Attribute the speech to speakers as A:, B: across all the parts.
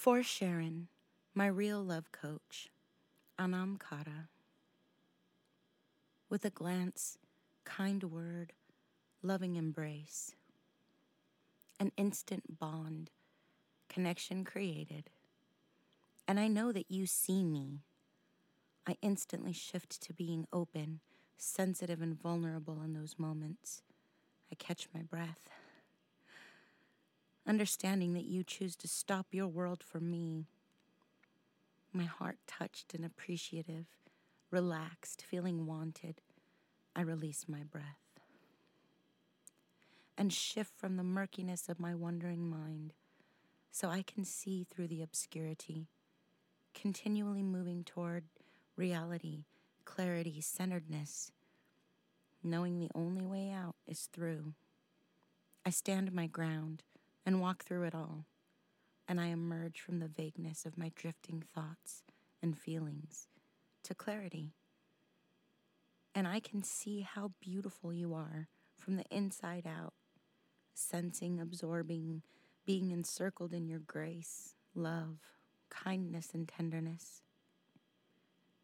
A: For Sharon, my real love coach, Anam Cara. With a glance, kind word, loving embrace, an instant bond, connection created. And I know that you see me. I instantly shift to being open, sensitive, and vulnerable in those moments. I catch my breath. Understanding that you choose to stop your world for me. My heart touched and appreciative, relaxed, feeling wanted, I release my breath and shift from the murkiness of my wandering mind so I can see through the obscurity, continually moving toward reality, clarity, centeredness, knowing the only way out is through. I stand my ground and walk through it all, and I emerge from the vagueness of my drifting thoughts and feelings to clarity. And I can see how beautiful you are from the inside out, sensing, absorbing, being encircled in your grace, love, kindness, and tenderness.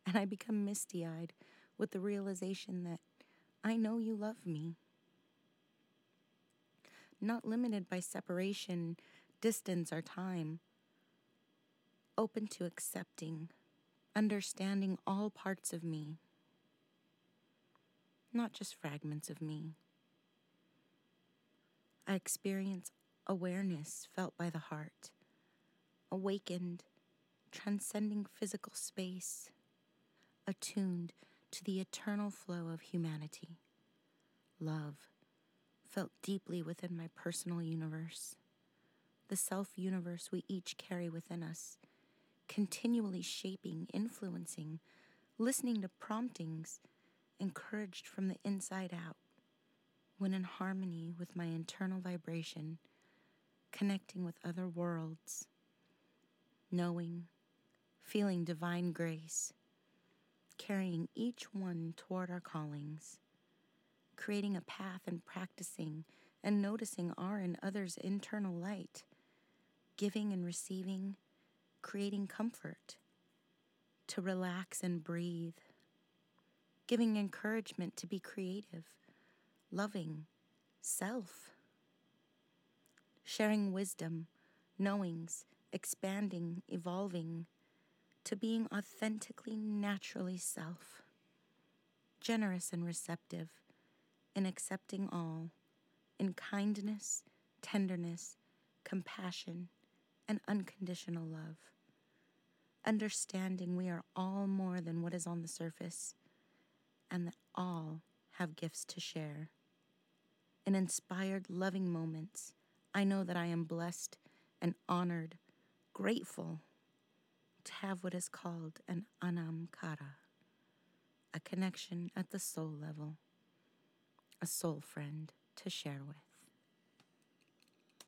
A: And I become misty eyed with the realization that I know you love me. Not limited by separation, distance, or time. Open to accepting, understanding all parts of me, not just fragments of me. I experience awareness felt by the heart, awakened, transcending physical space, attuned to the eternal flow of humanity. Love felt deeply within my personal universe, the self universe we each carry within us, continually shaping, influencing, listening to promptings, encouraged from the inside out when in harmony with my internal vibration, connecting with other worlds, knowing, feeling divine grace, carrying each one toward our callings, creating a path and practicing and noticing our and others' internal light, giving and receiving, creating comfort, to relax and breathe, giving encouragement to be creative loving self, sharing wisdom, knowings, expanding, evolving to being authentically, naturally self, generous and receptive in accepting all, in kindness, tenderness, compassion, and unconditional love. Understanding we are all more than what is on the surface, and that all have gifts to share in inspired, loving moments, I know that I am blessed and honored, grateful to have what is called an anam cara, a connection at the soul level, a soul friend to share with.